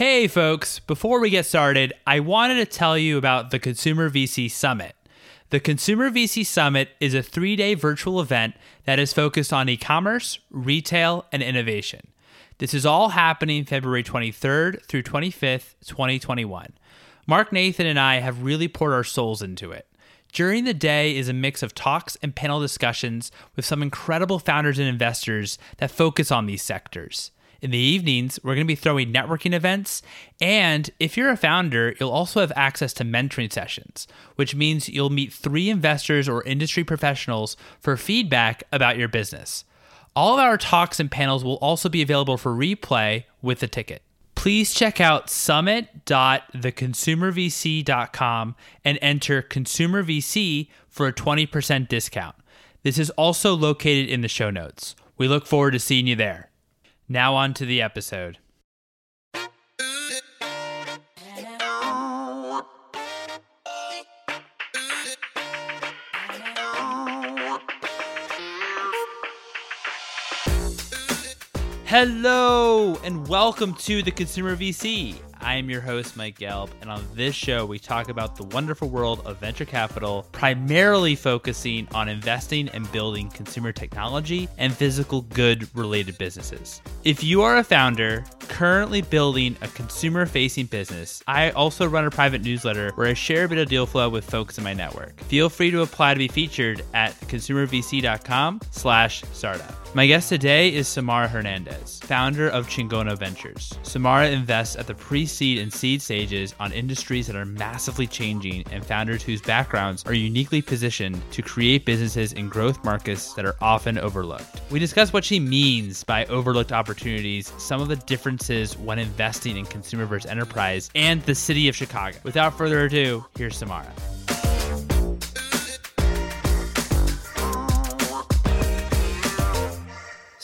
Hey, folks, before we get started, I wanted to tell you about the Consumer VC Summit. The Consumer VC Summit is a three day virtual event that is focused on e commerce, retail, and innovation. This is all happening February 23rd through 25th, 2021. Mark Nathan and I have really poured our souls into it. During the day is a mix of talks and panel discussions with some incredible founders and investors that focus on these sectors. In the evenings, we're going to be throwing networking events. And if you're a founder, you'll also have access to mentoring sessions, which means you'll meet three investors or industry professionals for feedback about your business. All of our talks and panels will also be available for replay with a ticket. Please check out summit.theconsumervc.com and enter ConsumerVC for a 20% discount. This is also located in the show notes. We look forward to seeing you there. Now, on to the episode. Hello, and welcome to the Consumer VC. I am your host, Mike Gelb, and on this show, we talk about the wonderful world of venture capital, primarily focusing on investing and building consumer technology and physical good related businesses. If you are a founder currently building a consumer facing business, I also run a private newsletter where I share a bit of deal flow with folks in my network. Feel free to apply to be featured at consumervc.com slash startup. My guest today is Samara Hernandez, founder of Chingona Ventures. Samara invests at the pre seed and seed stages on industries that are massively changing and founders whose backgrounds are uniquely positioned to create businesses in growth markets that are often overlooked. We discuss what she means by overlooked opportunities, some of the differences when investing in consumer versus enterprise, and the city of Chicago. Without further ado, here's Samara.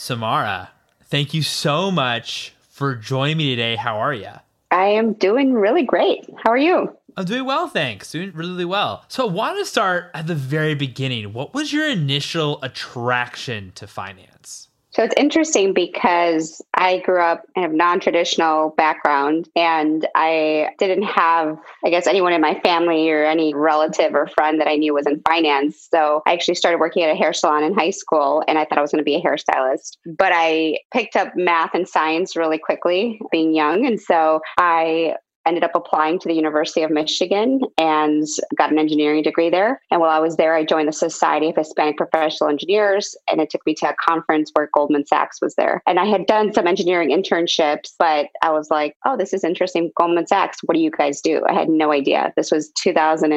Samara, thank you so much for joining me today. How are you? I am doing really great. How are you? I'm doing well, thanks. Doing really well. So, I want to start at the very beginning. What was your initial attraction to finance? So it's interesting because I grew up in a non traditional background and I didn't have, I guess, anyone in my family or any relative or friend that I knew was in finance. So I actually started working at a hair salon in high school and I thought I was going to be a hairstylist. But I picked up math and science really quickly being young. And so I ended up applying to the University of Michigan and got an engineering degree there. And while I was there, I joined the Society of Hispanic Professional Engineers, and it took me to a conference where Goldman Sachs was there. And I had done some engineering internships, but I was like, oh, this is interesting. Goldman Sachs, what do you guys do? I had no idea. This was 2000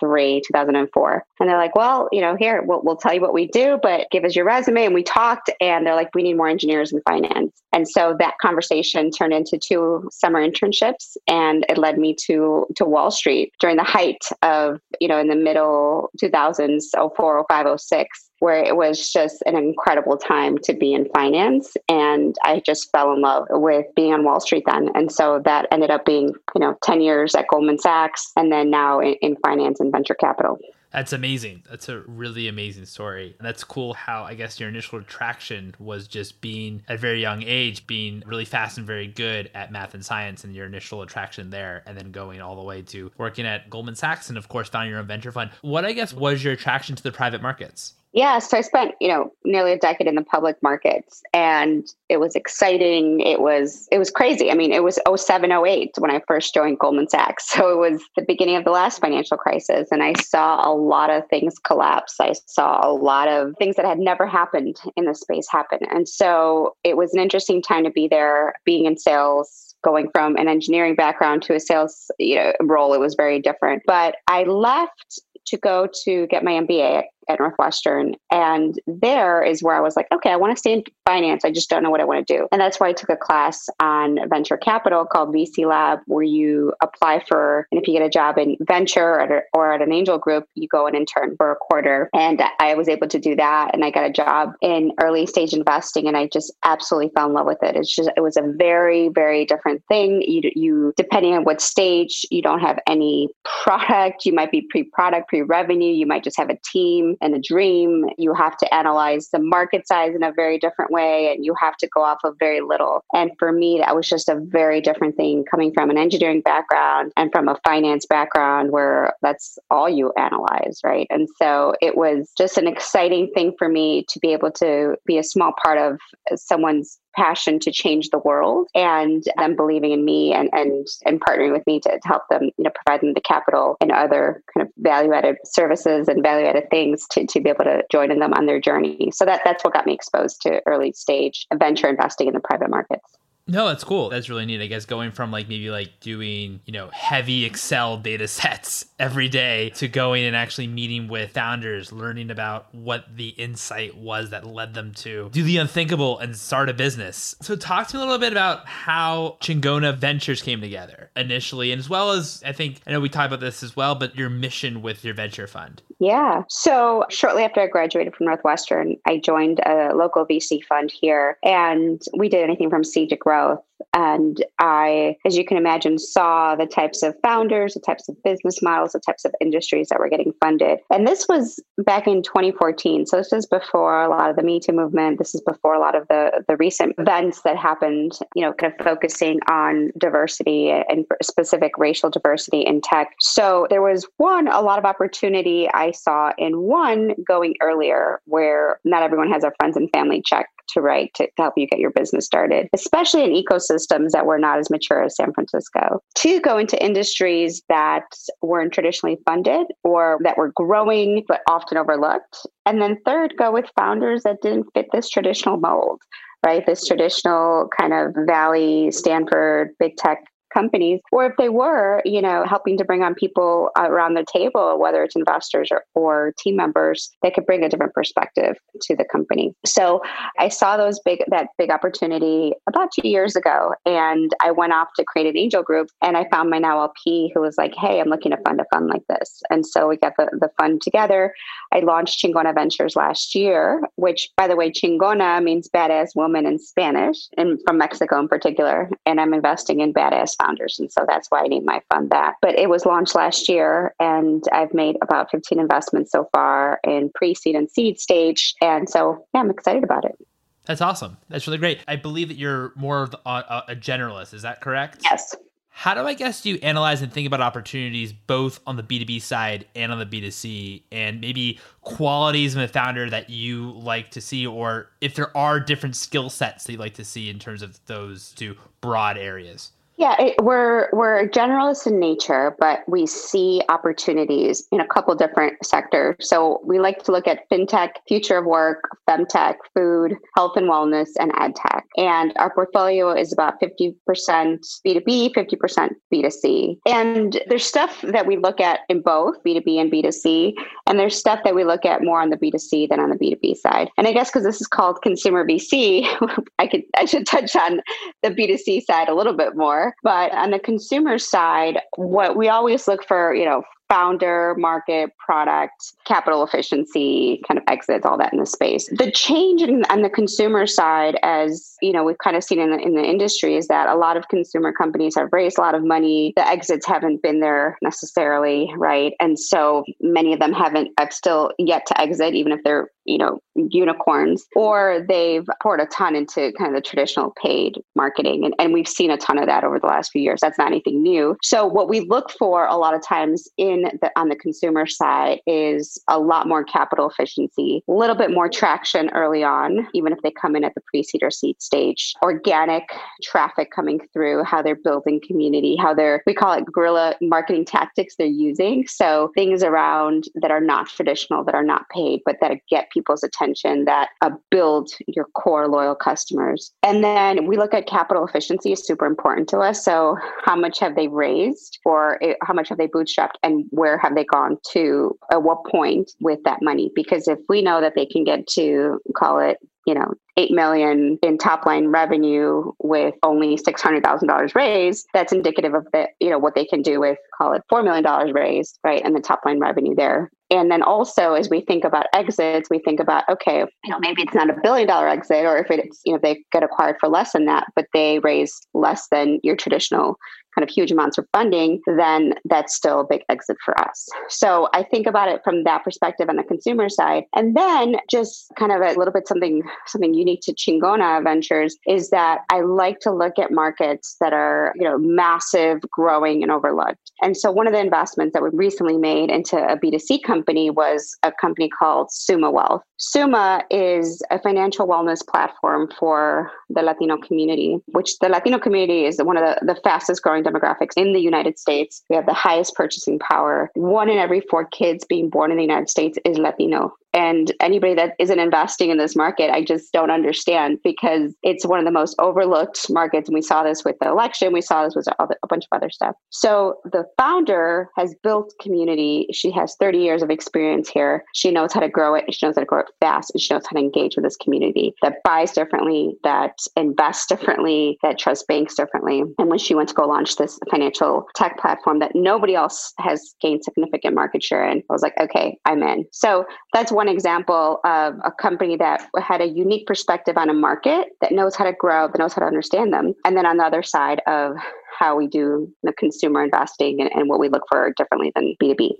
2003, 2004. And they're like, well, you know, here, we'll, we'll tell you what we do, but give us your resume. And we talked, and they're like, we need more engineers in finance. And so that conversation turned into two summer internships, and it led me to to Wall Street during the height of, you know, in the middle 2000s, 04, 05, 06 where it was just an incredible time to be in finance. And I just fell in love with being on Wall Street then. And so that ended up being, you know, 10 years at Goldman Sachs and then now in, in finance and venture capital. That's amazing. That's a really amazing story. And that's cool how I guess your initial attraction was just being at a very young age, being really fast and very good at math and science and your initial attraction there, and then going all the way to working at Goldman Sachs and of course founding your own venture fund. What I guess was your attraction to the private markets? Yeah, so I spent, you know, nearly a decade in the public markets and it was exciting. It was it was crazy. I mean, it was 07, 08 when I first joined Goldman Sachs. So it was the beginning of the last financial crisis and I saw a lot of things collapse. I saw a lot of things that had never happened in the space happen. And so it was an interesting time to be there, being in sales, going from an engineering background to a sales you know, role. It was very different. But I left to go to get my MBA at Northwestern. And there is where I was like, okay, I want to stay in finance. I just don't know what I want to do. And that's why I took a class on venture capital called VC Lab, where you apply for, and if you get a job in venture or or at an angel group, you go and intern for a quarter. And I was able to do that. And I got a job in early stage investing. And I just absolutely fell in love with it. It's just, it was a very, very different thing. You, you depending on what stage, you don't have any product. You might be pre product, pre revenue. You might just have a team and a dream. You have to analyze the market size in a very different way and you have to go off of very little. And for me, that was just a very different thing coming from an engineering background and from a finance background where that's all you analyze, right? And so it was just an exciting thing for me to be able to be a small part of someone's passion to change the world and them believing in me and and and partnering with me to, to help them you know provide them the capital and other kind of value added services and value added things to, to be able to join in them on their journey. So that that's what got me exposed to early stage venture investing in the private markets no, that's cool. That's really neat. I guess going from like maybe like doing, you know, heavy Excel data sets every day to going and actually meeting with founders, learning about what the insight was that led them to do the unthinkable and start a business. So talk to me a little bit about how Chingona Ventures came together initially, and as well as I think I know we talked about this as well, but your mission with your venture fund. Yeah. So shortly after I graduated from Northwestern, I joined a local VC fund here and we did anything from seed to growth. And I, as you can imagine, saw the types of founders, the types of business models, the types of industries that were getting funded. And this was back in 2014. So this is before a lot of the Me Too movement. This is before a lot of the, the recent events that happened, you know, kind of focusing on diversity and specific racial diversity in tech. So there was one, a lot of opportunity I saw in one going earlier where not everyone has a friends and family check to write to, to help you get your business started, especially in ecosystems that were not as mature as San Francisco. Two, go into industries that weren't traditionally funded or that were growing but often overlooked. And then third, go with founders that didn't fit this traditional mold right? This traditional kind of Valley, Stanford, big tech companies, or if they were, you know, helping to bring on people around the table, whether it's investors or, or team members, they could bring a different perspective to the company. So I saw those big that big opportunity about two years ago, and I went off to create an angel group, and I found my now LP who was like, "Hey, I'm looking to fund a fund like this," and so we got the the fund together. I launched Chingona Ventures last year, which, by the way, Chingona means badass woman in Spanish, and from Mexico in particular, and I'm investing in badass founders. And so that's why I named my fund that. But it was launched last year and I've made about 15 investments so far in pre seed and seed stage. And so, yeah, I'm excited about it. That's awesome. That's really great. I believe that you're more of a, uh, uh, a generalist. Is that correct? Yes. How do I guess do you analyze and think about opportunities both on the B2B side and on the B2C and maybe qualities of a founder that you like to see or if there are different skill sets that you like to see in terms of those two broad areas? Yeah, it, we're we're generalists in nature, but we see opportunities in a couple different sectors. So we like to look at fintech, future of work, femtech, food, health and wellness, and ad tech. And our portfolio is about fifty percent B two B, fifty percent B two C. And there's stuff that we look at in both B two B and B two C, and there's stuff that we look at more on the B two C than on the B two B side. And I guess because this is called consumer VC, I could I should touch on the B two C side a little bit more. But on the consumer side, what we always look for, you know, founder, market, product, capital efficiency, kind of exits, all that in the space. The change in, on the consumer side, as you know, we've kind of seen in the, in the industry, is that a lot of consumer companies have raised a lot of money. The exits haven't been there necessarily, right? And so many of them haven't, have still yet to exit, even if they're you know unicorns or they've poured a ton into kind of the traditional paid marketing and, and we've seen a ton of that over the last few years that's not anything new so what we look for a lot of times in the on the consumer side is a lot more capital efficiency a little bit more traction early on even if they come in at the pre-seed or seed stage organic traffic coming through how they're building community how they're we call it guerrilla marketing tactics they're using so things around that are not traditional that are not paid but that get people's attention that uh, build your core loyal customers. And then we look at capital efficiency is super important to us. So how much have they raised or how much have they bootstrapped and where have they gone to at what point with that money? Because if we know that they can get to call it you know, 8 million in top line revenue with only $600,000 raised, that's indicative of the, you know, what they can do with call it $4 million raised, right? And the top line revenue there. And then also, as we think about exits, we think about okay, you know, maybe it's not a billion dollar exit, or if it's you know they get acquired for less than that, but they raise less than your traditional kind of huge amounts of funding, then that's still a big exit for us. So I think about it from that perspective on the consumer side. And then just kind of a little bit something something unique to Chingona Ventures is that I like to look at markets that are, you know, massive, growing and overlooked. And so one of the investments that we recently made into a B2C company was a company called Summa Wealth. Summa is a financial wellness platform for the Latino community, which the Latino community is one of the, the fastest growing demographics in the United States. We have the highest purchasing power. One in every four kids being born in the United States is Latino. And anybody that isn't investing in this market, I just don't understand because it's one of the most overlooked markets. And we saw this with the election, we saw this with a bunch of other stuff. So the founder has built community. She has 30 years of experience here. She knows how to grow it. She knows how to grow it fast. And she knows how to engage with this community that buys differently, that invests differently, that trusts banks differently. And when she went to go launch this financial tech platform that nobody else has gained significant market share in, I was like, okay, I'm in. So that's one one example of a company that had a unique perspective on a market that knows how to grow, that knows how to understand them. And then on the other side of how we do the consumer investing and, and what we look for differently than B2B.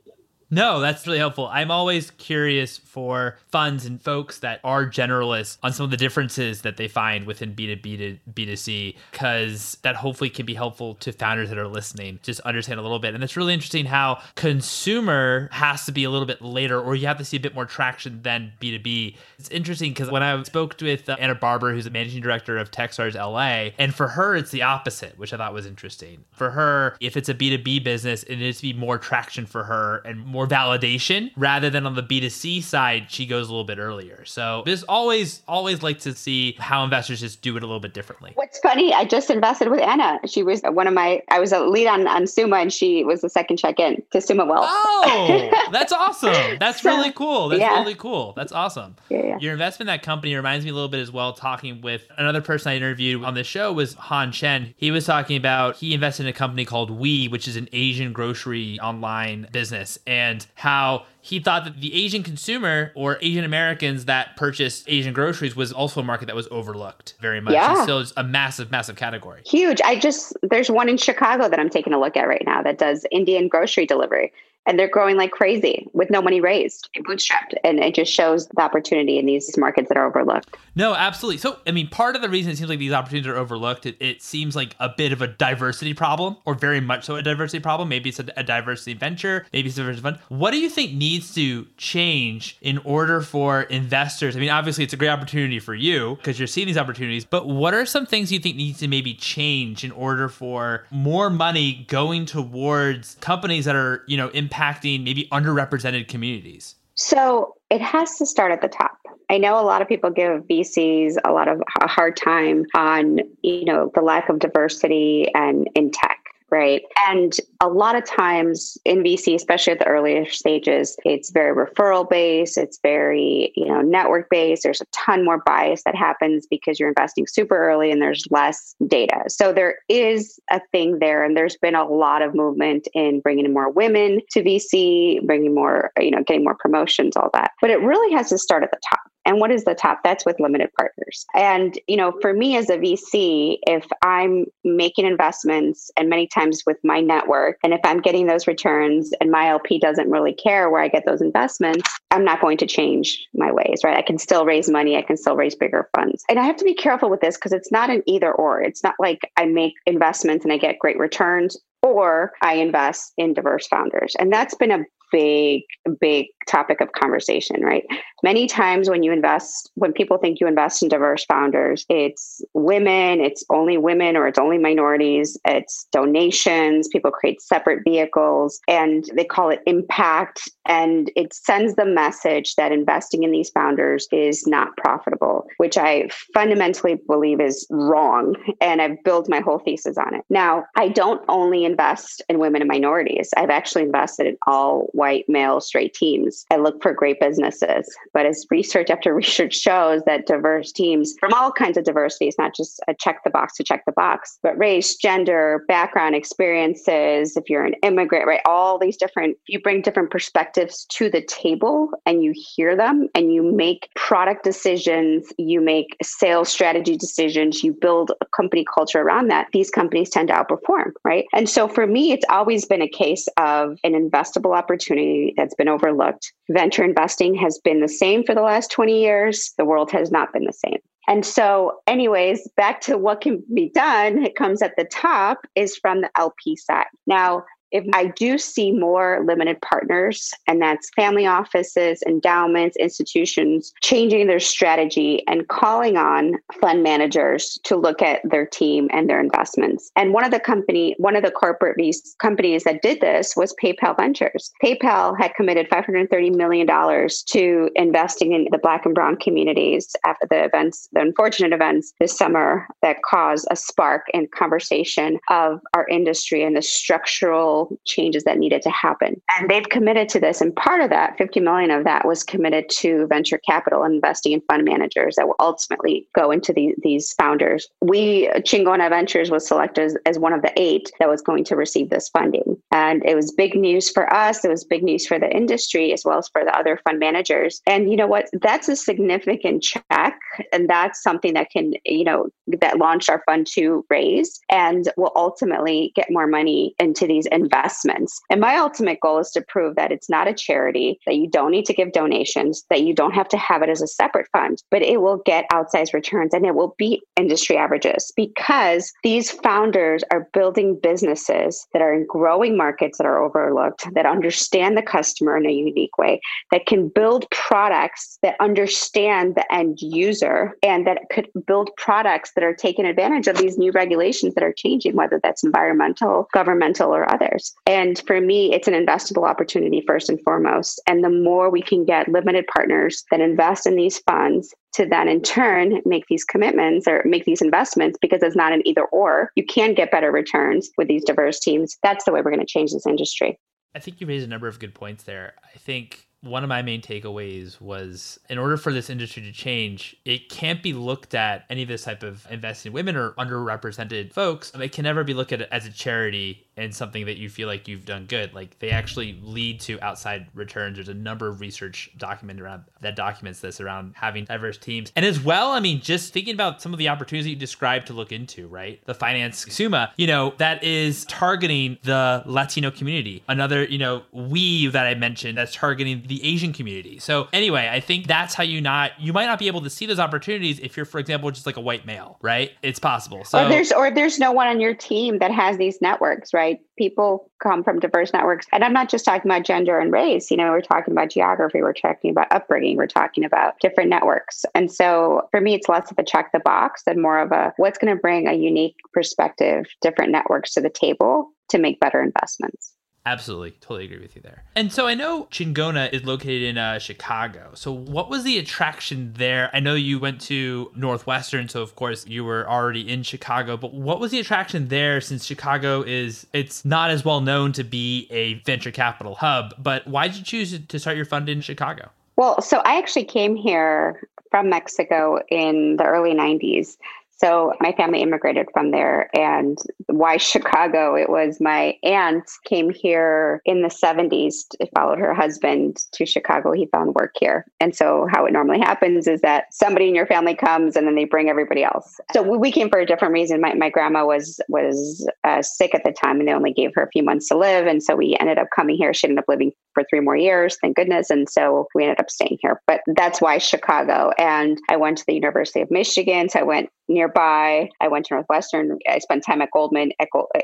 No, that's really helpful. I'm always curious for funds and folks that are generalists on some of the differences that they find within B2B to B2C, because that hopefully can be helpful to founders that are listening, just understand a little bit. And it's really interesting how consumer has to be a little bit later, or you have to see a bit more traction than B2B. It's interesting because when I spoke with uh, Anna Barber, who's the managing director of Techstars LA, and for her, it's the opposite, which I thought was interesting. For her, if it's a B2B business, it needs to be more traction for her and more validation rather than on the B2C side, she goes a little bit earlier. So this always, always like to see how investors just do it a little bit differently. What's funny, I just invested with Anna. She was one of my, I was a lead on, on Summa and she was the second check in to Summa Wealth. Oh, that's awesome. That's so, really cool. That's yeah. really cool. That's awesome. Yeah, yeah. Your investment in that company reminds me a little bit as well, talking with another person I interviewed on the show was Han Chen. He was talking about, he invested in a company called We, which is an Asian grocery online business. And and how he thought that the Asian consumer or Asian Americans that purchased Asian groceries was also a market that was overlooked very much. Yeah. And still is a massive, massive category. Huge. I just, there's one in Chicago that I'm taking a look at right now that does Indian grocery delivery and they're growing like crazy with no money raised, and bootstrapped. And it just shows the opportunity in these markets that are overlooked. No, absolutely. So, I mean, part of the reason it seems like these opportunities are overlooked, it, it seems like a bit of a diversity problem, or very much so a diversity problem. Maybe it's a, a diversity venture, maybe it's a diversity fund. What do you think needs to change in order for investors? I mean, obviously, it's a great opportunity for you because you're seeing these opportunities, but what are some things you think needs to maybe change in order for more money going towards companies that are, you know, impacting impacting maybe underrepresented communities? So it has to start at the top. I know a lot of people give VCs a lot of a hard time on, you know, the lack of diversity and in tech right? And a lot of times in VC, especially at the earlier stages, it's very referral based, it's very, you know, network based. There's a ton more bias that happens because you're investing super early and there's less data. So there is a thing there and there's been a lot of movement in bringing in more women to VC, bringing more, you know, getting more promotions, all that. But it really has to start at the top. And what is the top? That's with limited partners. And, you know, for me as a VC, if I'm making investments and many times with my network, and if I'm getting those returns and my LP doesn't really care where I get those investments, I'm not going to change my ways, right? I can still raise money, I can still raise bigger funds. And I have to be careful with this because it's not an either or. It's not like I make investments and I get great returns or I invest in diverse founders. And that's been a big, big topic of conversation, right? Many times when you invest, when people think you invest in diverse founders, it's women, it's only women or it's only minorities, it's donations, people create separate vehicles and they call it impact. And it sends the message that investing in these founders is not profitable, which I fundamentally believe is wrong. And I've built my whole thesis on it. Now, I don't only invest in women and minorities. I've actually invested in all white, male, straight teams. I look for great businesses. But as research after research shows that diverse teams from all kinds of diversities, not just a check the box to check the box, but race, gender, background, experiences, if you're an immigrant, right? All these different, you bring different perspectives to the table and you hear them and you make product decisions, you make sales strategy decisions, you build a company culture around that. These companies tend to outperform, right? And so for me, it's always been a case of an investable opportunity that's been overlooked. Venture investing has been the same for the last 20 years. The world has not been the same. And so, anyways, back to what can be done, it comes at the top is from the LP side. Now, if I do see more limited partners, and that's family offices, endowments, institutions changing their strategy and calling on fund managers to look at their team and their investments. And one of the company, one of the corporate companies that did this was PayPal Ventures. PayPal had committed $530 million to investing in the Black and Brown communities after the events, the unfortunate events this summer that caused a spark in conversation of our industry and the structural changes that needed to happen. And they've committed to this. And part of that, 50 million of that was committed to venture capital investing in fund managers that will ultimately go into the, these founders. We, Chingona Ventures was selected as, as one of the eight that was going to receive this funding. And it was big news for us. It was big news for the industry as well as for the other fund managers. And you know what? That's a significant check. And that's something that can, you know, that launched our fund to raise and will ultimately get more money into these investments. And my ultimate goal is to prove that it's not a charity, that you don't need to give donations, that you don't have to have it as a separate fund, but it will get outsized returns and it will beat industry averages because these founders are building businesses that are in growing markets that are overlooked, that understand the customer in a unique way, that can build products that understand the end user and that could build products that are taking advantage of these new regulations that are changing, whether that's environmental, governmental, or others. And for me, it's an investable opportunity first and foremost. And the more we can get limited partners that invest in these funds to then in turn make these commitments or make these investments because it's not an either or, you can get better returns with these diverse teams. That's the way we're going to change this industry. I think you raised a number of good points there. I think one of my main takeaways was in order for this industry to change, it can't be looked at any of this type of investing women or underrepresented folks. It can never be looked at as a charity and something that you feel like you've done good. Like they actually lead to outside returns. There's a number of research documented around that documents this around having diverse teams. And as well, I mean, just thinking about some of the opportunities you described to look into, right? The finance Summa you know, that is targeting the Latino community. Another, you know, we that I mentioned that's targeting the Asian community. So anyway, I think that's how you not you might not be able to see those opportunities if you're, for example, just like a white male, right? It's possible. So or there's or there's no one on your team that has these networks, right? Right? People come from diverse networks. And I'm not just talking about gender and race. You know, we're talking about geography, we're talking about upbringing, we're talking about different networks. And so for me, it's less of a check the box and more of a what's going to bring a unique perspective, different networks to the table to make better investments. Absolutely. Totally agree with you there. And so I know Chingona is located in uh, Chicago. So what was the attraction there? I know you went to Northwestern, so of course you were already in Chicago, but what was the attraction there since Chicago is it's not as well known to be a venture capital hub, but why did you choose to start your fund in Chicago? Well, so I actually came here from Mexico in the early 90s. So my family immigrated from there. And why Chicago? It was my aunt came here in the 70s, followed her husband to Chicago. He found work here. And so how it normally happens is that somebody in your family comes and then they bring everybody else. So we came for a different reason. My, my grandma was was uh, sick at the time and they only gave her a few months to live. And so we ended up coming here. She ended up living for three more years, thank goodness. And so we ended up staying here. But that's why Chicago. And I went to the University of Michigan. So I went nearby. I went to Northwestern. I spent time at Goldman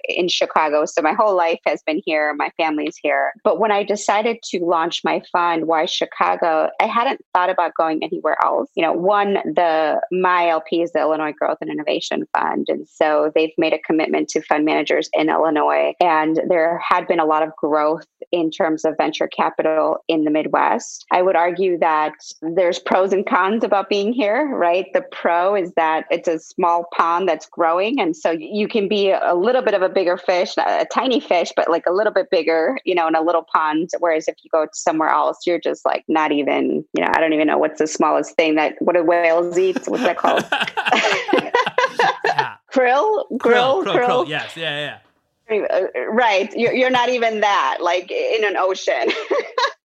in Chicago. So my whole life has been here. My family's here. But when I decided to launch my fund, why Chicago? I hadn't thought about going anywhere else. You know, one, the my LP is the Illinois Growth and Innovation Fund, and so they've made a commitment to fund managers in Illinois. And there had been a lot of growth in terms of venture venture capital in the Midwest. I would argue that there's pros and cons about being here, right? The pro is that it's a small pond that's growing. And so you can be a little bit of a bigger fish, a tiny fish, but like a little bit bigger, you know, in a little pond. Whereas if you go somewhere else, you're just like not even, you know, I don't even know what's the smallest thing that, what do whales eat? What's that called? yeah. Krill? Grill? Krill, krill, krill. Yes. Yeah. Yeah. Right. You're not even that, like in an ocean.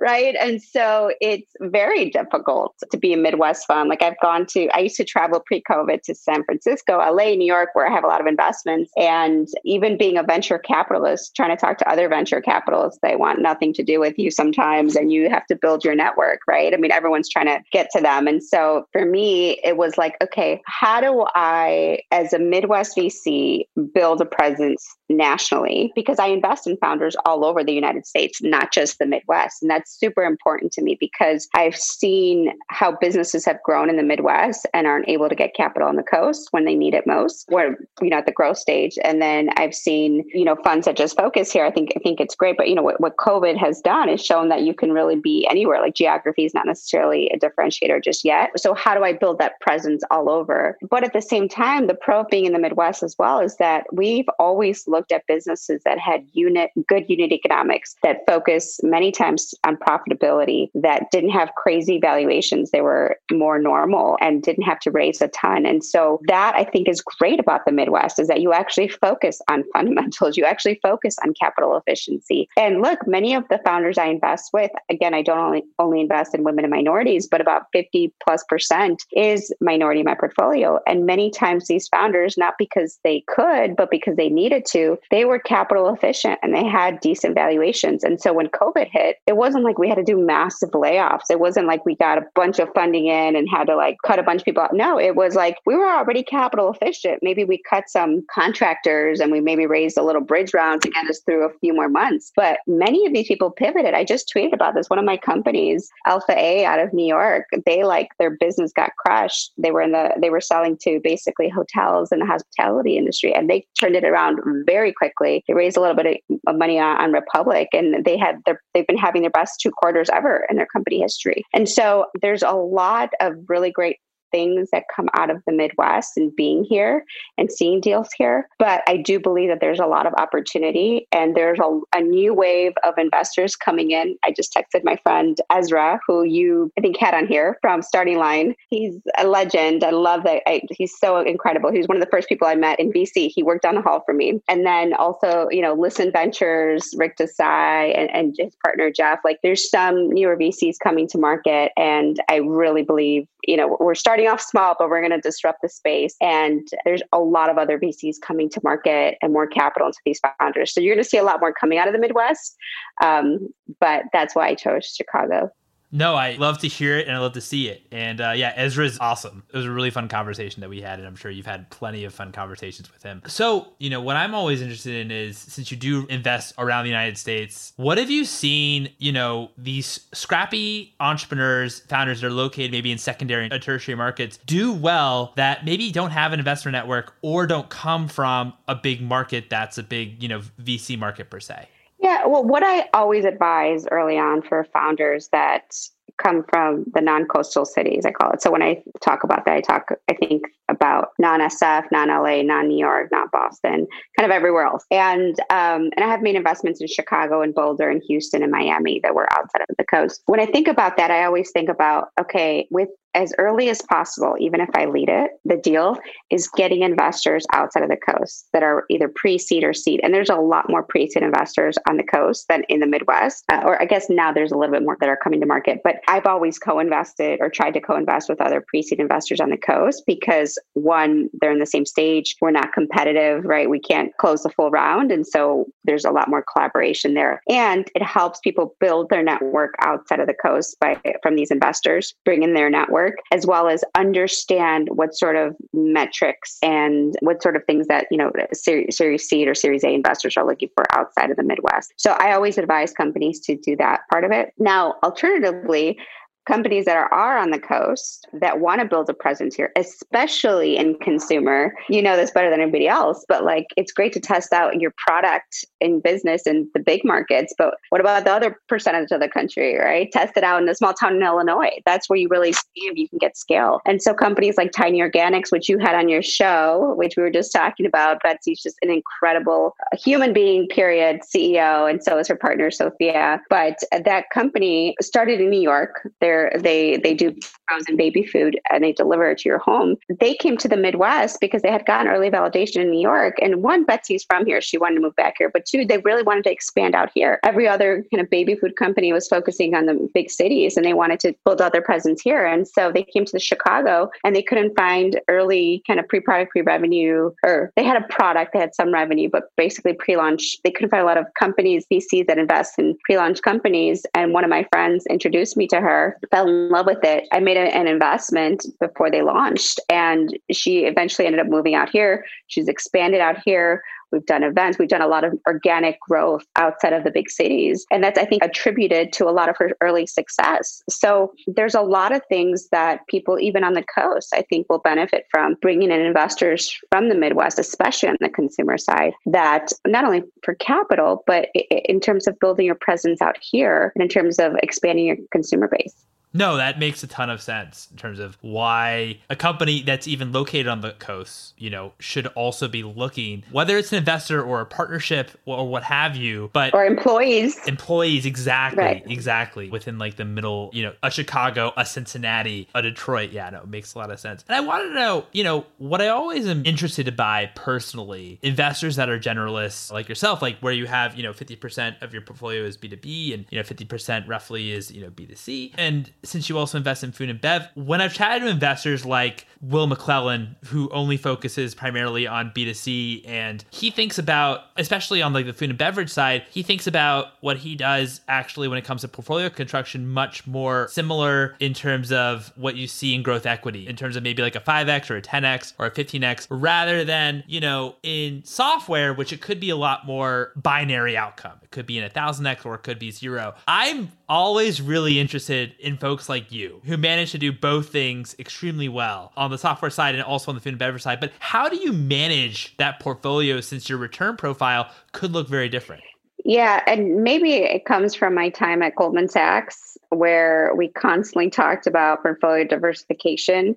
right. And so it's very difficult to be a Midwest fund. Like I've gone to, I used to travel pre COVID to San Francisco, LA, New York, where I have a lot of investments. And even being a venture capitalist, trying to talk to other venture capitalists, they want nothing to do with you sometimes. And you have to build your network, right? I mean, everyone's trying to get to them. And so for me, it was like, okay, how do I, as a Midwest VC, build a presence nationally? Because I invest in founders all over the United States, not just the Midwest. And that's super important to me because I've seen how businesses have grown in the Midwest and aren't able to get capital on the coast when they need it most, or you know, at the growth stage. And then I've seen, you know, funds that just focus here. I think I think it's great. But you know, what, what COVID has done is shown that you can really be anywhere. Like geography is not necessarily a differentiator just yet. So how do I build that presence all over? But at the same time, the pro of being in the Midwest as well is that we've always looked at businesses that had unit good unit economics that focus many times on profitability that didn't have crazy valuations. They were more normal and didn't have to raise a ton. And so that I think is great about the Midwest is that you actually focus on fundamentals. You actually focus on capital efficiency. And look, many of the founders I invest with, again, I don't only, only invest in women and minorities, but about 50 plus percent is minority in my portfolio. And many times these founders, not because they could, but because they needed to, they were capital efficient and they had decent valuations. And so when COVID hit, it wasn't like we had to do massive layoffs. It wasn't like we got a bunch of funding in and had to like cut a bunch of people out. No, it was like we were already capital efficient. Maybe we cut some contractors and we maybe raised a little bridge round to get us through a few more months. But many of these people pivoted. I just tweeted about this. One of my companies, Alpha A out of New York, they like their business got crushed. They were in the they were selling to basically hotels and the hospitality industry and they turned it around very quickly. They raised a little bit of money on, on Republic and they had their they've been having their best two quarters ever in their company history. And so there's a lot of really great things that come out of the Midwest and being here and seeing deals here. But I do believe that there's a lot of opportunity and there's a, a, new wave of investors coming in. I just texted my friend Ezra, who you I think had on here from Starting Line. He's a legend. I love that. I, he's so incredible. He was one of the first people I met in VC. He worked on the hall for me. And then also, you know, Listen Ventures, Rick Desai, and, and his partner Jeff. Like there's some newer VCs coming to market. And I really believe, you know, we're starting starting off small, but we're going to disrupt the space. And there's a lot of other VCs coming to market and more capital into these founders. So you're going to see a lot more coming out of the Midwest. Um, but that's why I chose Chicago. No, I love to hear it and I love to see it. And uh, yeah, Ezra is awesome. It was a really fun conversation that we had, and I'm sure you've had plenty of fun conversations with him. So, you know, what I'm always interested in is since you do invest around the United States, what have you seen, you know, these scrappy entrepreneurs, founders that are located maybe in secondary and tertiary markets do well that maybe don't have an investor network or don't come from a big market that's a big, you know, VC market per se? Yeah, well, what I always advise early on for founders that come from the non-coastal cities, I call it. So when I talk about that, I talk, I think about non-SF, non-LA, non-New York, not Boston, kind of everywhere else. And um, and I have made investments in Chicago and Boulder and Houston and Miami that were outside of the coast. When I think about that, I always think about okay, with as early as possible, even if I lead it, the deal is getting investors outside of the coast that are either pre seed or seed. And there's a lot more pre seed investors on the coast than in the Midwest. Uh, or I guess now there's a little bit more that are coming to market. But I've always co invested or tried to co invest with other pre seed investors on the coast because one, they're in the same stage. We're not competitive, right? We can't close the full round. And so there's a lot more collaboration there. And it helps people build their network outside of the coast by from these investors, bring in their network work, as well as understand what sort of metrics and what sort of things that, you know, series, series C or Series A investors are looking for outside of the Midwest. So I always advise companies to do that part of it. Now, alternatively, companies that are, are on the coast that want to build a presence here, especially in consumer, you know this better than anybody else, but like it's great to test out your product in business in the big markets. But what about the other percentage of the country, right? Test it out in a small town in Illinois. That's where you really see if you can get scale. And so companies like Tiny Organics, which you had on your show, which we were just talking about, Betsy's just an incredible uh, human being, period, CEO. And so is her partner, Sophia. But that company started in New York. They're, they, they do frozen baby food and they deliver it to your home. They came to the Midwest because they had gotten early validation in New York. And one, Betsy's from here. She wanted to move back here. But two, they really wanted to expand out here. Every other kind of baby food company was focusing on the big cities and they wanted to build out their presence here. And so they came to the Chicago and they couldn't find early kind of pre-product, pre-revenue, or they had a product, they had some revenue, but basically pre-launch, they couldn't find a lot of companies, VCs that invest in pre-launch companies. And one of my friends introduced me to her, fell in love with it. I made a, an investment before they launched and she eventually ended up moving out here. She's expanded out here. We've done events. We've done a lot of organic growth outside of the big cities. And that's, I think, attributed to a lot of her early success. So there's a lot of things that people, even on the coast, I think will benefit from bringing in investors from the Midwest, especially on the consumer side, that not only for capital, but in terms of building your presence out here and in terms of expanding your consumer base. No, that makes a ton of sense in terms of why a company that's even located on the coast, you know, should also be looking, whether it's an investor or a partnership or what have you, but or employees. Employees, exactly, right. exactly. Within like the middle, you know, a Chicago, a Cincinnati, a Detroit. Yeah, no, it makes a lot of sense. And I want to know, you know, what I always am interested by personally, investors that are generalists like yourself, like where you have, you know, 50% of your portfolio is B2B and, you know, 50% roughly is, you know, B2C. And since you also invest in food and bev, when I've chatted to investors like Will McClellan, who only focuses primarily on B2C, and he thinks about, especially on like the food and beverage side, he thinks about what he does actually when it comes to portfolio construction much more similar in terms of what you see in growth equity, in terms of maybe like a 5x or a 10x or a 15x, rather than, you know, in software, which it could be a lot more binary outcome. It could be in a 1000x or it could be zero. I'm always really interested in folks like you who manage to do both things extremely well on the software side and also on the food and beverage side. But how do you manage that portfolio since your return profile could look very different? Yeah, and maybe it comes from my time at Goldman Sachs, where we constantly talked about portfolio diversification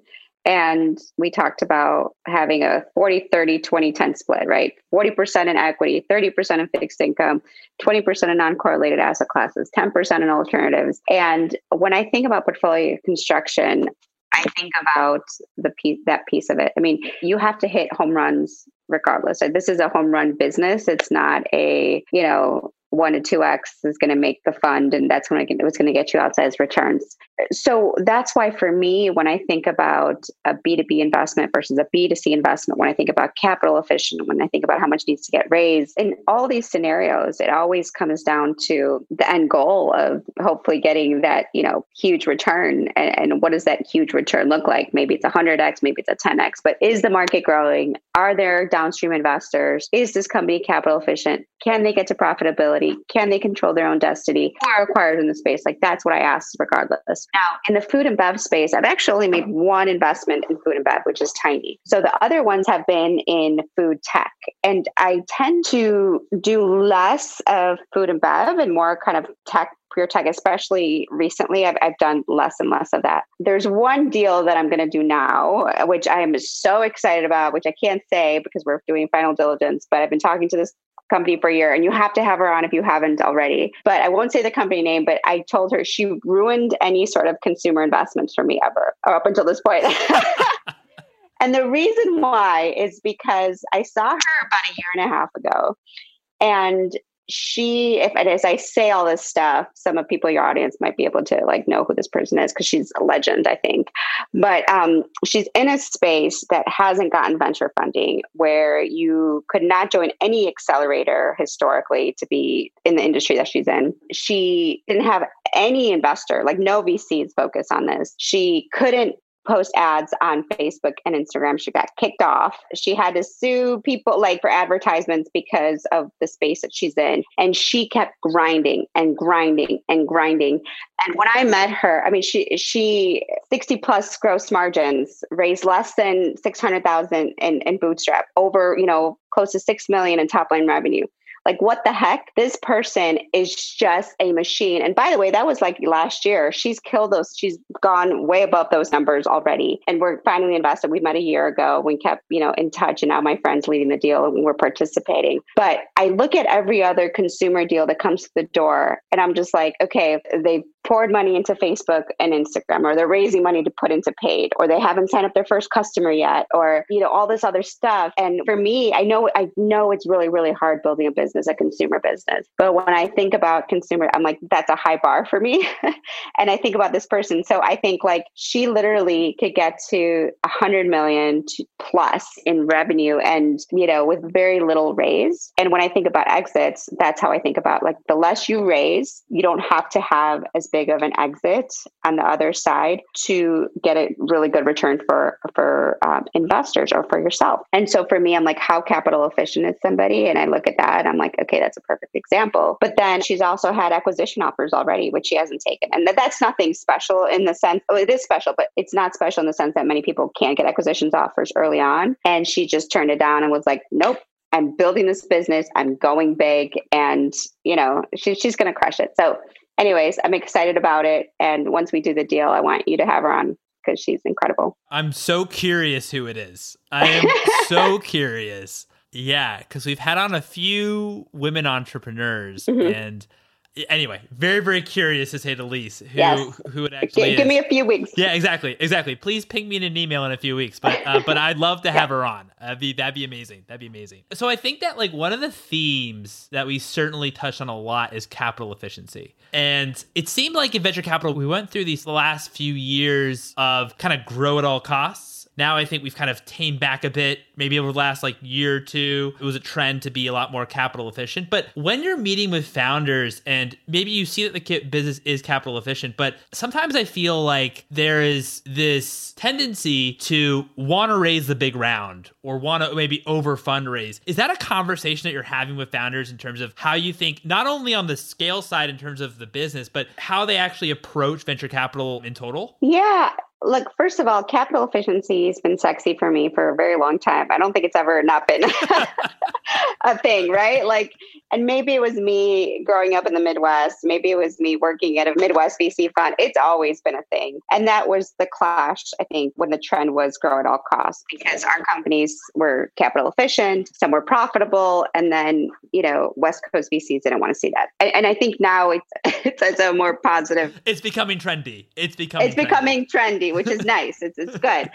and we talked about having a 40, 30, 20, 10 split, right? 40% in equity, 30% in fixed income, 20% in non correlated asset classes, 10% in alternatives. And when I think about portfolio construction, I think about the piece that piece of it. I mean, you have to hit home runs regardless. This is a home run business. It's not a, you know, one to two X is going to make the fund and that's when it was going to get you outsized returns. So that's why for me, when I think about a B2B investment versus a B2C investment, when I think about capital efficient, when I think about how much needs to get raised, in all these scenarios, it always comes down to the end goal of hopefully getting that, you know, huge return. And, and what does that huge return look like? Maybe it's a 100X, maybe it's a 10X, but is the market growing? Are there downstream investors? Is this company capital efficient? Can they get to profitability? Can they control their own destiny? Are acquired in the space? Like that's what I ask regardless. Now, in the food and bev space, I've actually only made one investment in food and bev, which is tiny. So the other ones have been in food tech. And I tend to do less of food and bev and more kind of tech pure tech, especially recently, I've, I've done less and less of that. There's one deal that I'm going to do now, which I am so excited about, which I can't say because we're doing final diligence, but I've been talking to this company for a year and you have to have her on if you haven't already. But I won't say the company name, but I told her she ruined any sort of consumer investments for me ever or up until this point. and the reason why is because I saw her about a year and a half ago and she if as i say all this stuff some of people in your audience might be able to like know who this person is because she's a legend i think. But um, she's in a space that hasn't gotten venture funding where you could not join any accelerator historically to be in the industry that she's in. She didn't have any investor like no vcs focus on this. She couldn't post ads on Facebook and Instagram. She got kicked off. She had to sue people like for advertisements because of the space that she's in. And she kept grinding and grinding and grinding. And when I met her, I mean, she she 60 plus gross margins, raised less than 600,000 in, in bootstrap, over, you know, close to 6 million in top line revenue. Like, what the heck? This person is just a machine. And by the way, that was like last year. She's killed those, she's gone way above those numbers already. And we're finally invested. We met a year ago. We kept, you know, in touch. And now my friend's leading the deal and we're participating. But I look at every other consumer deal that comes to the door and I'm just like, okay, they've poured money into Facebook and Instagram, or they're raising money to put into paid, or they haven't signed up their first customer yet, or you know all this other stuff. And for me, I know I know it's really really hard building a business, a consumer business. But when I think about consumer, I'm like that's a high bar for me. and I think about this person, so I think like she literally could get to hundred million plus in revenue, and you know with very little raise. And when I think about exits, that's how I think about like the less you raise, you don't have to have as big of an exit on the other side to get a really good return for for um, investors or for yourself. And so for me, I'm like, how capital efficient is somebody? And I look at that, I'm like, okay, that's a perfect example. But then she's also had acquisition offers already, which she hasn't taken, and that's nothing special in the sense. Well, it is special, but it's not special in the sense that many people can't get acquisitions offers early on. And she just turned it down and was like, nope, I'm building this business. I'm going big, and you know she, she's going to crush it. So anyways, I'm excited about it. And once we do the deal, I want you to have her on because she's incredible. I'm so curious who it is. I am so curious. Yeah, because we've had on a few women entrepreneurs mm-hmm. and anyway, very very curious to say the least. Who yes. who it actually? Give, give me a few weeks. Yeah, exactly, exactly. Please ping me in an email in a few weeks. But uh, but I'd love to have yeah. her on. That'd be that'd be amazing. That'd be amazing. So I think that like one of the themes that we certainly touch on a lot is capital efficiency. And it seemed like in venture capital we went through these last few years of kind of grow at all costs now I think we've kind of tamed back a bit. Maybe over the last like year or two, it was a trend to be a lot more capital efficient. But when you're meeting with founders and maybe you see that the business is capital efficient, but sometimes I feel like there is this tendency to want to raise the big round or want to maybe over fundraise. Is that a conversation that you're having with founders in terms of how you think not only on the scale side in terms of the business, but how they actually approach venture capital in total? Yeah, Look, first of all, capital efficiency has been sexy for me for a very long time. I don't think it's ever not been a thing, right? Like, and maybe it was me growing up in the Midwest. Maybe it was me working at a Midwest VC fund. It's always been a thing. And that was the clash, I think, when the trend was grow at all costs because our companies were capital efficient, some were profitable. And then, you know, West Coast VCs didn't want to see that. And, and I think now it's, it's, it's, a more positive. It's becoming trendy. It's becoming It's becoming trendy which is nice. It's, it's good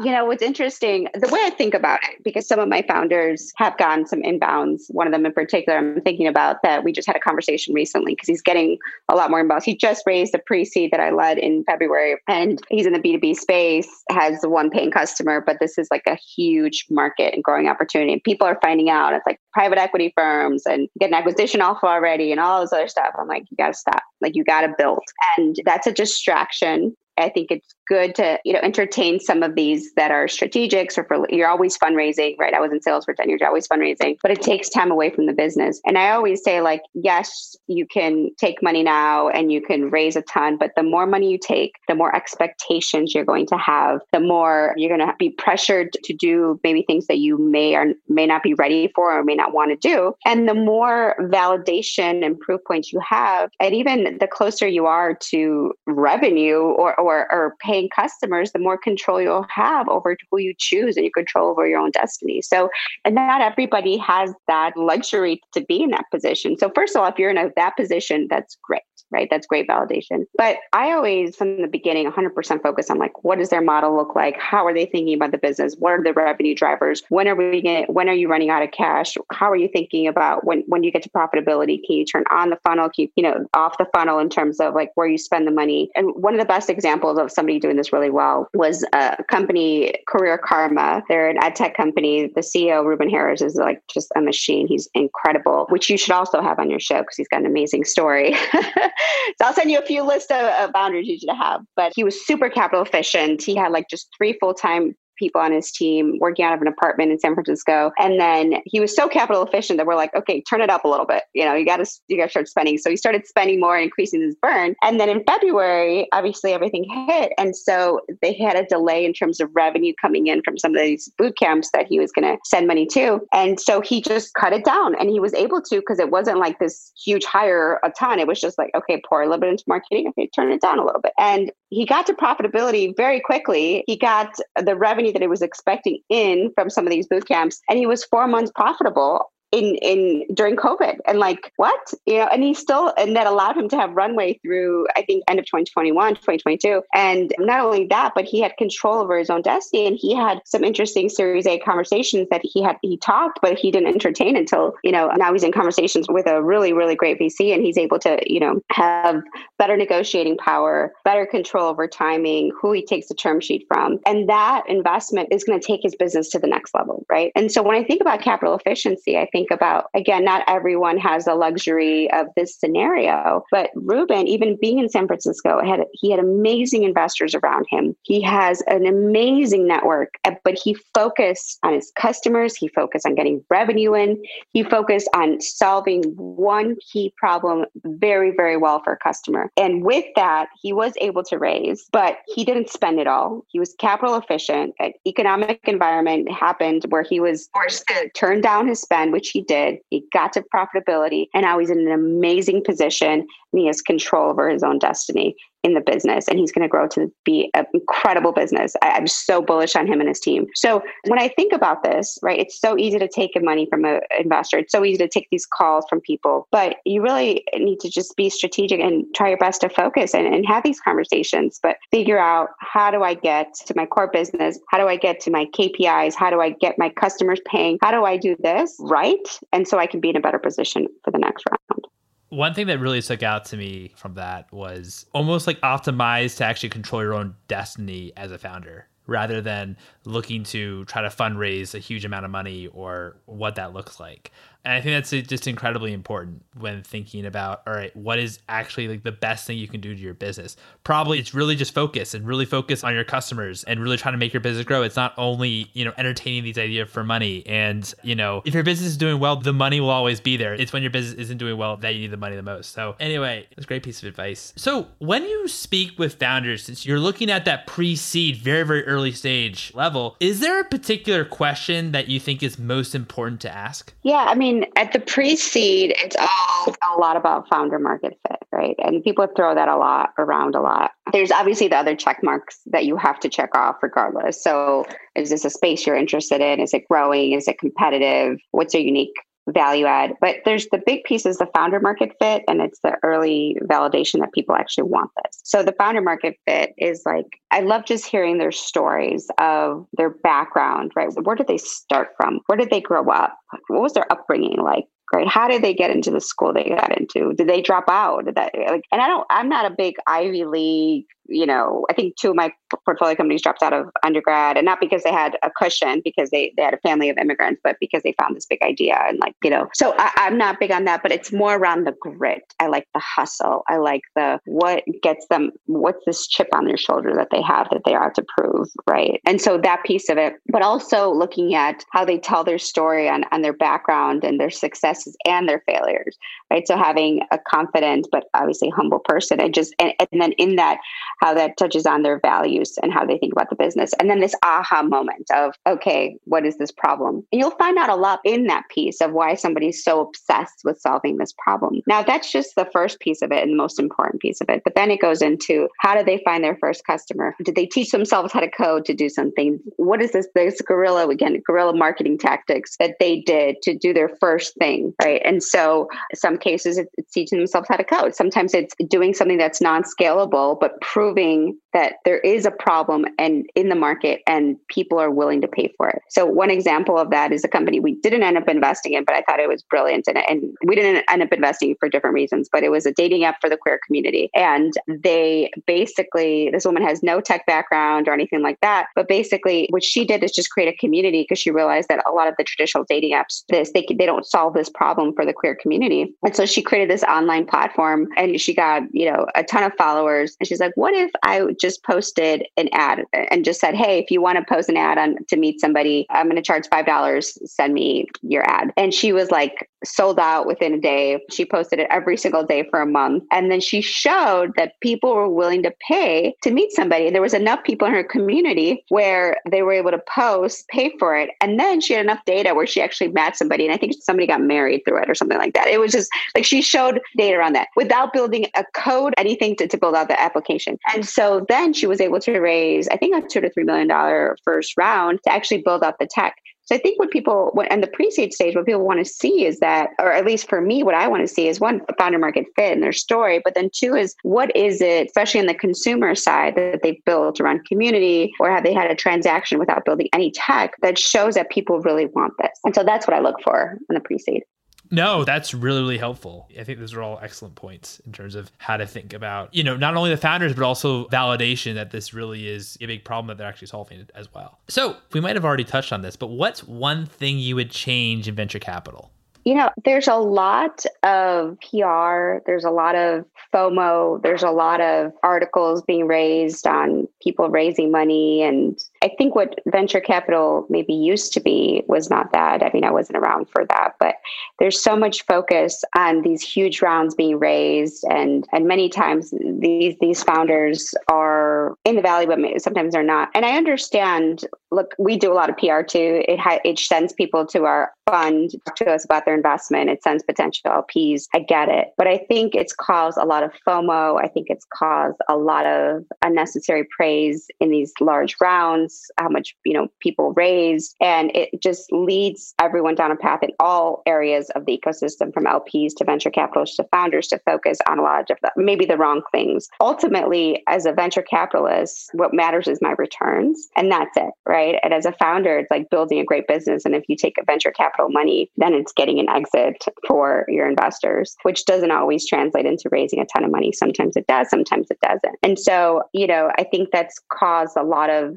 you know what's interesting the way i think about it because some of my founders have gotten some inbounds one of them in particular i'm thinking about that we just had a conversation recently because he's getting a lot more inbounds. He just raised a pre-seed that i led in february and he's in the b2b space has one paying customer but this is like a huge market and growing opportunity. And people are finding out it's like private equity firms and get an acquisition offer already and all this other stuff. I'm like you gotta stop. Like you gotta build. And that's a distraction I think it's good to you know entertain some of these that are strategics or for you're always fundraising right? I was in sales for 10 years you're always fundraising but it takes time away from the business. And i always say like yes you can take money now and you can raise a ton but the more money you take the more expectations you're going to have the more you're going to be pressured to do maybe things that you may or may not be ready for or may not want to do. And the more validation and proof points you have and even the closer you are to revenue or or, or paying customers, the more control you'll have over who you choose and you control over your own destiny. So, and not everybody has that luxury to be in that position. So, first of all, if you're in a, that position, that's great right? That's great validation. But I always, from the beginning, 100% focus on like, what does their model look like? How are they thinking about the business? What are the revenue drivers? When are we getting, when are you running out of cash? How are you thinking about when, when you get to profitability? Can you turn on the funnel, keep, you know, off the funnel in terms of like where you spend the money? And one of the best examples of somebody doing this really well was a company, Career Karma. They're an ed tech company. The CEO, Ruben Harris, is like just a machine. He's incredible, which you should also have on your show because he's got an amazing story. so I'll send you a few list of, of boundaries you should have. But he was super capital efficient. He had like just three full time people on his team working out of an apartment in San Francisco. And then he was so capital efficient that we're like, okay, turn it up a little bit. You know, you got to you got to start spending. So he started spending more, and increasing his burn. And then in February, obviously everything hit, and so they had a delay in terms of revenue coming in from some of these boot camps that he was going to send money to. And so he just cut it down, and he was able to because it wasn't like this huge hire a ton. It was just like, okay, pour a little bit into marketing, okay, turn it down a little bit, and he got to profitability very quickly. He got the revenue that he was expecting in from some of these boot camps, and he was four months profitable in in during COVID. And like what? You know and he still and that allowed him to have runway through I think end of 2021 2022 and not only that but he had control over his own destiny and he had some interesting Series A conversations that he had he talked but he didn't entertain until you know now he's in conversations with a really really great VC and he's able to you know have better negotiating power better control over timing who he takes the term sheet from. And that investment is going to take his business to the next level right? And so when I think about capital efficiency I think think about again not everyone has the luxury of this scenario but ruben even being in san francisco had he had amazing investors around him. He has an amazing network eh, but he focused on his customers. He focused on getting revenue in. He focused on solving one key problem very very well for a customer. And with that he was able to raise but he didn't spend it all. He was capital efficient. An economic environment happened where he was forced to. turn down his spend which he did. He got to profitability and now he's in an amazing position and he has control over his own destiny in the business and he's going to grow to be an incredible business. I, am so bullish on him and his team. So when I think about this, right, it's so easy to take money from an investor. It's so easy to take these calls from people, but you really need to just be strategic and try your best to focus and, and have these conversations, but figure out how do I get to my core business? How do I get to my KPIs? How do I get my customers paying? How do I do this right? And so I can be in a better position for the next round. One thing that really stuck out to me from that was almost like optimized to actually control your own destiny as a founder rather than looking to try to fundraise a huge amount of money or what that looks like. And I think that's just incredibly important when thinking about, all right, what is actually like the best thing you can do to your business? Probably it's really just focus and really focus on your customers and really trying to make your business grow. It's not only, you know, entertaining these ideas for money. And, you know, if your business is doing well, the money will always be there. It's when your business isn't doing well that you need the money the most. So anyway, it's a great piece of advice. So when you speak with founders, since you're looking at that pre-seed, very, very early stage level, is there a particular question that you think is most important to ask? Yeah, I mean, mean, at the pre seed, it's all a lot about founder market fit, right? And people throw that a lot around a lot. There's obviously the other check marks that you have to check off regardless. So, is this a space you're interested in? Is it growing? Is it competitive? What's your unique value add. But there's the big piece is the founder market fit, and it's the early validation that people actually want this. So the founder market fit is like, I love just hearing their stories of their background, right? Where did they start from? Where did they grow up? What was their upbringing like? Right? How did they get into the school they got into? Did they drop out? Did that like? And I don't. I'm not a big Ivy League you know, I think two of my portfolio companies dropped out of undergrad and not because they had a cushion because they, they had a family of immigrants, but because they found this big idea and like, you know, so I, I'm not big on that, but it's more around the grit. I like the hustle. I like the, what gets them, what's this chip on their shoulder that they have that they are to prove. Right. And so that piece of it, but also looking at how they tell their story on, on their background and their successes and their failures. Right. So having a confident, but obviously humble person and just, and, and then in that, how that touches on their values and how they think about the business. And then this aha moment of, okay, what is this problem? And you'll find out a lot in that piece of why somebody's so obsessed with solving this problem. Now, that's just the first piece of it and the most important piece of it. But then it goes into how did they find their first customer? Did they teach themselves how to code to do something? What is this, this guerrilla, again, guerrilla marketing tactics that they did to do their first thing, right? And so some cases it's teaching themselves how to code. Sometimes it's doing something that's non scalable, but proving that there is a problem and in the market and people are willing to pay for it. So one example of that is a company we didn't end up investing in, but I thought it was brilliant. And, and we didn't end up investing for different reasons, but it was a dating app for the queer community. And they basically, this woman has no tech background or anything like that. But basically what she did is just create a community because she realized that a lot of the traditional dating apps, this, they, they don't solve this problem for the queer community. And so she created this online platform and she got, you know, a ton of followers. And she's like, what if I just posted an ad and just said, hey, if you want to post an ad on to meet somebody, I'm going to charge $5. Send me your ad. And she was like sold out within a day. She posted it every single day for a month. And then she showed that people were willing to pay to meet somebody. There was enough people in her community where they were able to post, pay for it. And then she had enough data where she actually met somebody. And I think somebody got married through it or something like that. It was just like she showed data on that without building a code, anything to, to build out the application. And so then she was able to raise, I think, a two to three million dollar first round to actually build out the tech. So I think what people, and the pre-seed stage, what people want to see is that, or at least for me, what I want to see is one, founder market fit in their story, but then two is what is it, especially on the consumer side, that they've built around community, or have they had a transaction without building any tech that shows that people really want this? And so that's what I look for in the pre-seed. No, that's really, really helpful. I think those are all excellent points in terms of how to think about, you know, not only the founders, but also validation that this really is a big problem that they're actually solving as well. So we might have already touched on this, but what's one thing you would change in venture capital? You know, there's a lot of PR, there's a lot of FOMO, there's a lot of articles being raised on people raising money. And I think what venture capital maybe used to be was not that. I mean, I wasn't around for that, but there's so much focus on these huge rounds being raised. And, and many times these, these founders are in the valley, but sometimes they're not. And I understand, look, we do a lot of PR too. It, ha- it sends people to our fund to us about their investment. It sends potential LPs. I get it. But I think it's caused a lot of FOMO. I think it's caused a lot of unnecessary praise in these large rounds, how much, you know, people raise. And it just leads everyone down a path in all areas of the ecosystem from LPs to venture capitalists to founders to focus on a lot of maybe the wrong things. Ultimately, as a venture capitalist, what matters is my returns. And that's it, right? And as a founder, it's like building a great business. And if you take venture capital money, then it's getting an exit for your investors, which doesn't always translate into raising a ton of money. Sometimes it does, sometimes it doesn't. And so, you know, I think that's caused a lot of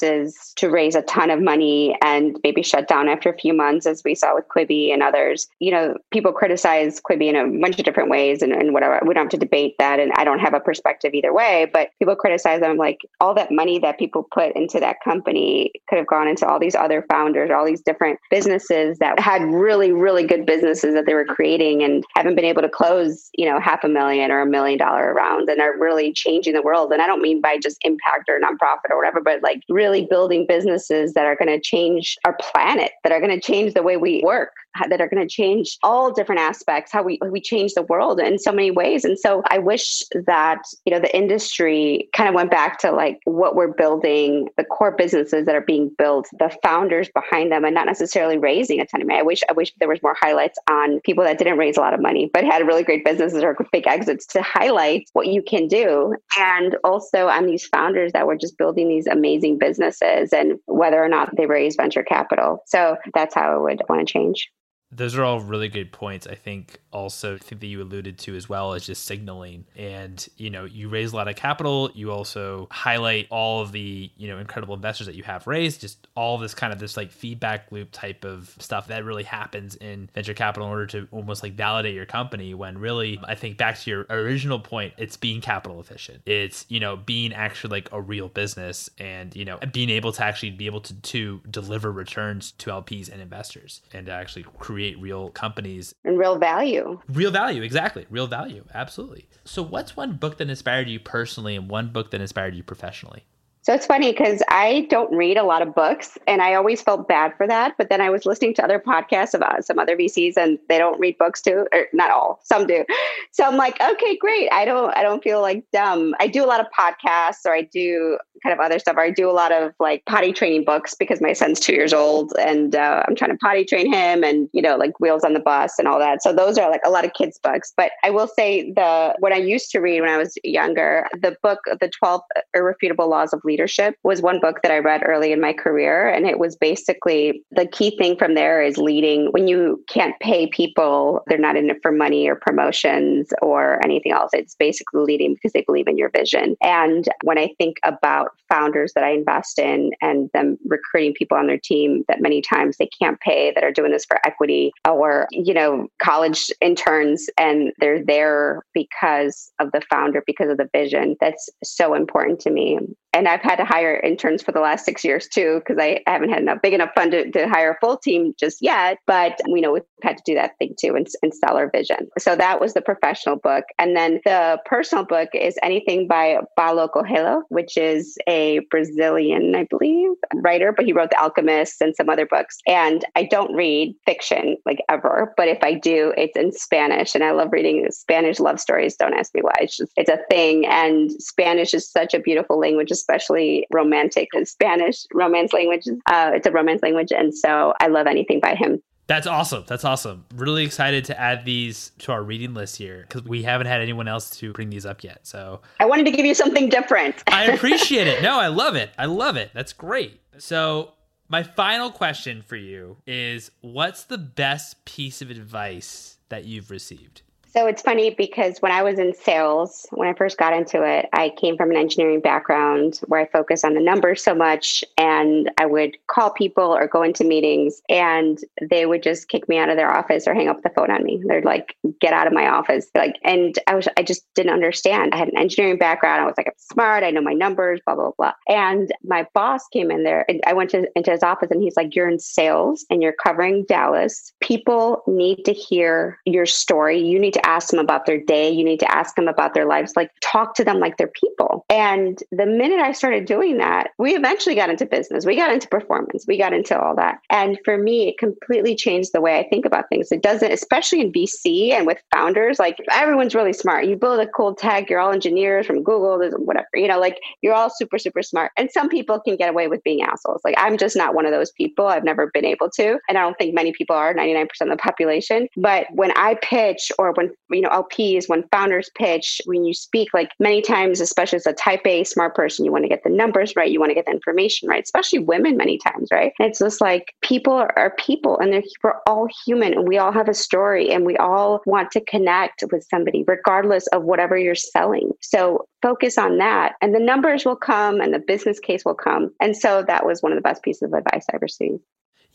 businesses to raise a ton of money and maybe shut down after a few months, as we saw with Quibi and others. You know, people criticize Quibi in a bunch of different ways and, and whatever. We don't have to debate that. And I don't have a perspective either way, but people criticize them like all that money that people put into that company could have gone into all these other founders, all these different businesses that had really, really good businesses that they were creating and haven't been able to close, you know, half a million or a million dollar rounds and are really changing the world. And I don't mean by just impact or nonprofit or whatever, but like really building businesses that are going to change our planet, that are going to change the way we work, that are going to change all different aspects, how we, we change the world in so many ways. And so I wish that, you know, the industry kind of went back to like what we're building, the core businesses that are being built, the founders behind them, and not necessarily raising a ton of money. I wish I wish there was more highlights on people that didn't raise a lot of money, but had really great businesses or big exits to highlight what you can do. And also on these founders that were just building these amazing businesses and whether or not they raise venture capital. So that's how I would want to change. Those are all really good points. I think also I think that you alluded to as well as just signaling. And, you know, you raise a lot of capital. You also highlight all of the, you know, incredible investors that you have raised, just all this kind of this like feedback loop type of stuff that really happens in venture capital in order to almost like validate your company when really I think back to your original point, it's being capital efficient. It's, you know, being actually like a real business and, you know, being able to actually be able to, to deliver returns to LPs and investors and to actually create create real companies and real value. Real value, exactly. Real value, absolutely. So, what's one book that inspired you personally and one book that inspired you professionally? So it's funny because I don't read a lot of books and I always felt bad for that. But then I was listening to other podcasts about some other VCs and they don't read books too, or not all, some do. So I'm like, okay, great. I don't, I don't feel like dumb. I do a lot of podcasts or I do kind of other stuff. Or I do a lot of like potty training books because my son's two years old and uh, I'm trying to potty train him and, you know, like wheels on the bus and all that. So those are like a lot of kids books. But I will say the, what I used to read when I was younger, the book, The 12 Irrefutable Laws of Leadership Leadership was one book that I read early in my career. And it was basically the key thing from there is leading when you can't pay people, they're not in it for money or promotions or anything else. It's basically leading because they believe in your vision. And when I think about founders that I invest in and them recruiting people on their team that many times they can't pay that are doing this for equity or, you know, college interns and they're there because of the founder, because of the vision. That's so important to me and I've had to hire interns for the last six years too, because I haven't had enough big enough fund to, to, hire a full team just yet. But we know we've had to do that thing too and, and sell our vision. So that was the professional book. And then the personal book is anything by Paulo Coelho, which is a Brazilian, I believe, writer, but he wrote The Alchemist and some other books. And I don't read fiction like ever, but if I do, it's in Spanish. And I love reading Spanish love stories. Don't ask me why. It's just, it's a thing. And Spanish is such a beautiful language, especially romantic and Spanish romance language. Uh, it's a romance language. And so I love anything by him. That's awesome. That's awesome. Really excited to add these to our reading list here because we haven't had anyone else to bring these up yet. So I wanted to give you something different. I appreciate it. No, I love it. I love it. That's great. So my final question for you is what's the best piece of advice that you've received? So it's funny because when I was in sales, when I first got into it, I came from an engineering background where I focused on the numbers so much. And I would call people or go into meetings and they would just kick me out of their office or hang up the phone on me. They're like, get out of my office. Like, and I was, I just didn't understand. I had an engineering background. I was like, I'm smart. I know my numbers, blah, blah, blah. And my boss came in there and I went to, into his office and he's like, you're in sales and you're covering Dallas. People need to hear your story. You need to ask them about their day. You need to ask them about their lives. Like talk to them like they're people. And the minute I started doing that, we eventually got into business. We got into performance. We got into all that. And for me, it completely changed the way I think about things. It doesn't, especially in VC and with founders, like everyone's really smart. You build a cool tech, you're all engineers from Google, whatever, you know, like you're all super, super smart. And some people can get away with being assholes. Like I'm just not one of those people. I've never been able to. And I don't think many people are, 99% of the population. But when I pitch or when you know LPs when founders pitch when you speak like many times especially as a type A smart person you want to get the numbers right you want to get the information right especially women many times right? And it's just like people are, people and we're all human and we all have a story and we all want to connect with somebody regardless of whatever you're selling. So focus on that and the numbers will come and the business case will come and so that was one of the best pieces of advice i received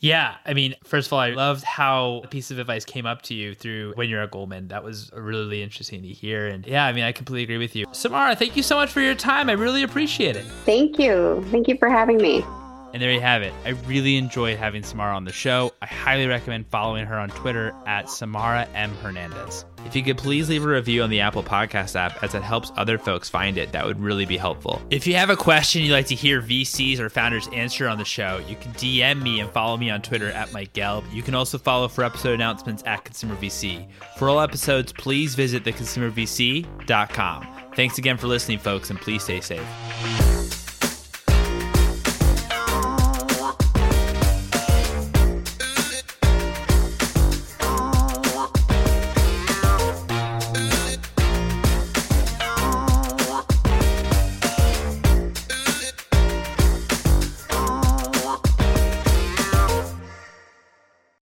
yeah, I mean, first of all, I loved how a piece of advice came up to you through when you're at Goldman. That was really interesting to hear. And yeah, I mean, I completely agree with you. Samara, thank you so much for your time. I really appreciate it. Thank you. Thank you for having me. And there you have it. I really enjoyed having Samara on the show. I highly recommend following her on Twitter at Samara M. Hernandez. If you could please leave a review on the Apple Podcast app as it helps other folks find it, that would really be helpful. If you have a question you'd like to hear VCs or founders answer on the show, you can DM me and follow me on Twitter at Mike Gelb. You can also follow for episode announcements at Consumer VC. For all episodes, please visit theconsumervc.com. Thanks again for listening, folks, and please stay safe.